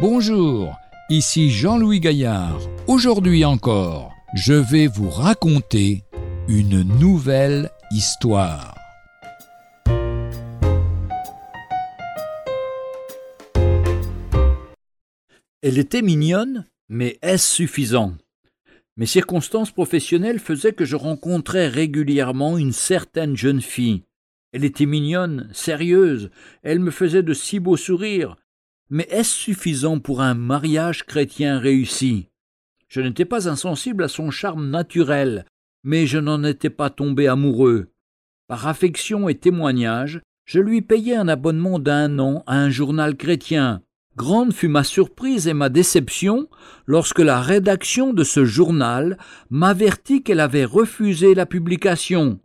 Bonjour, ici Jean-Louis Gaillard. Aujourd'hui encore, je vais vous raconter une nouvelle histoire. Elle était mignonne, mais est-ce suffisant? Mes circonstances professionnelles faisaient que je rencontrais régulièrement une certaine jeune fille. Elle était mignonne, sérieuse, elle me faisait de si beaux sourires. Mais est-ce suffisant pour un mariage chrétien réussi? Je n'étais pas insensible à son charme naturel, mais je n'en étais pas tombé amoureux. Par affection et témoignage, je lui payai un abonnement d'un an à un journal chrétien. Grande fut ma surprise et ma déception lorsque la rédaction de ce journal m'avertit qu'elle avait refusé la publication.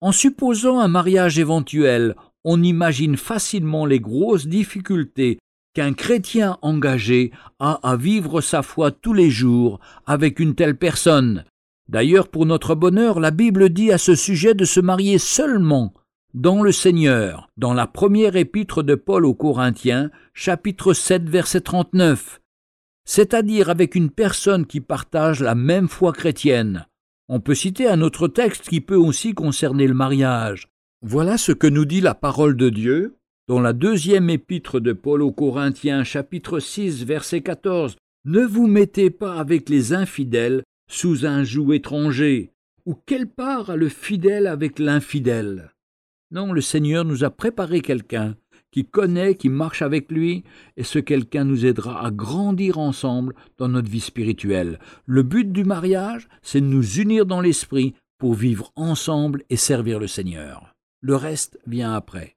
En supposant un mariage éventuel, on imagine facilement les grosses difficultés qu'un chrétien engagé a à vivre sa foi tous les jours avec une telle personne. D'ailleurs, pour notre bonheur, la Bible dit à ce sujet de se marier seulement dans le Seigneur, dans la première épître de Paul aux Corinthiens, chapitre 7, verset 39, c'est-à-dire avec une personne qui partage la même foi chrétienne. On peut citer un autre texte qui peut aussi concerner le mariage. Voilà ce que nous dit la parole de Dieu dans la deuxième épître de Paul aux Corinthiens, chapitre 6, verset 14. Ne vous mettez pas avec les infidèles sous un joug étranger, ou quelle part a le fidèle avec l'infidèle? Non, le Seigneur nous a préparé quelqu'un qui connaît, qui marche avec lui, et ce quelqu'un nous aidera à grandir ensemble dans notre vie spirituelle. Le but du mariage, c'est de nous unir dans l'esprit pour vivre ensemble et servir le Seigneur. Le reste vient après.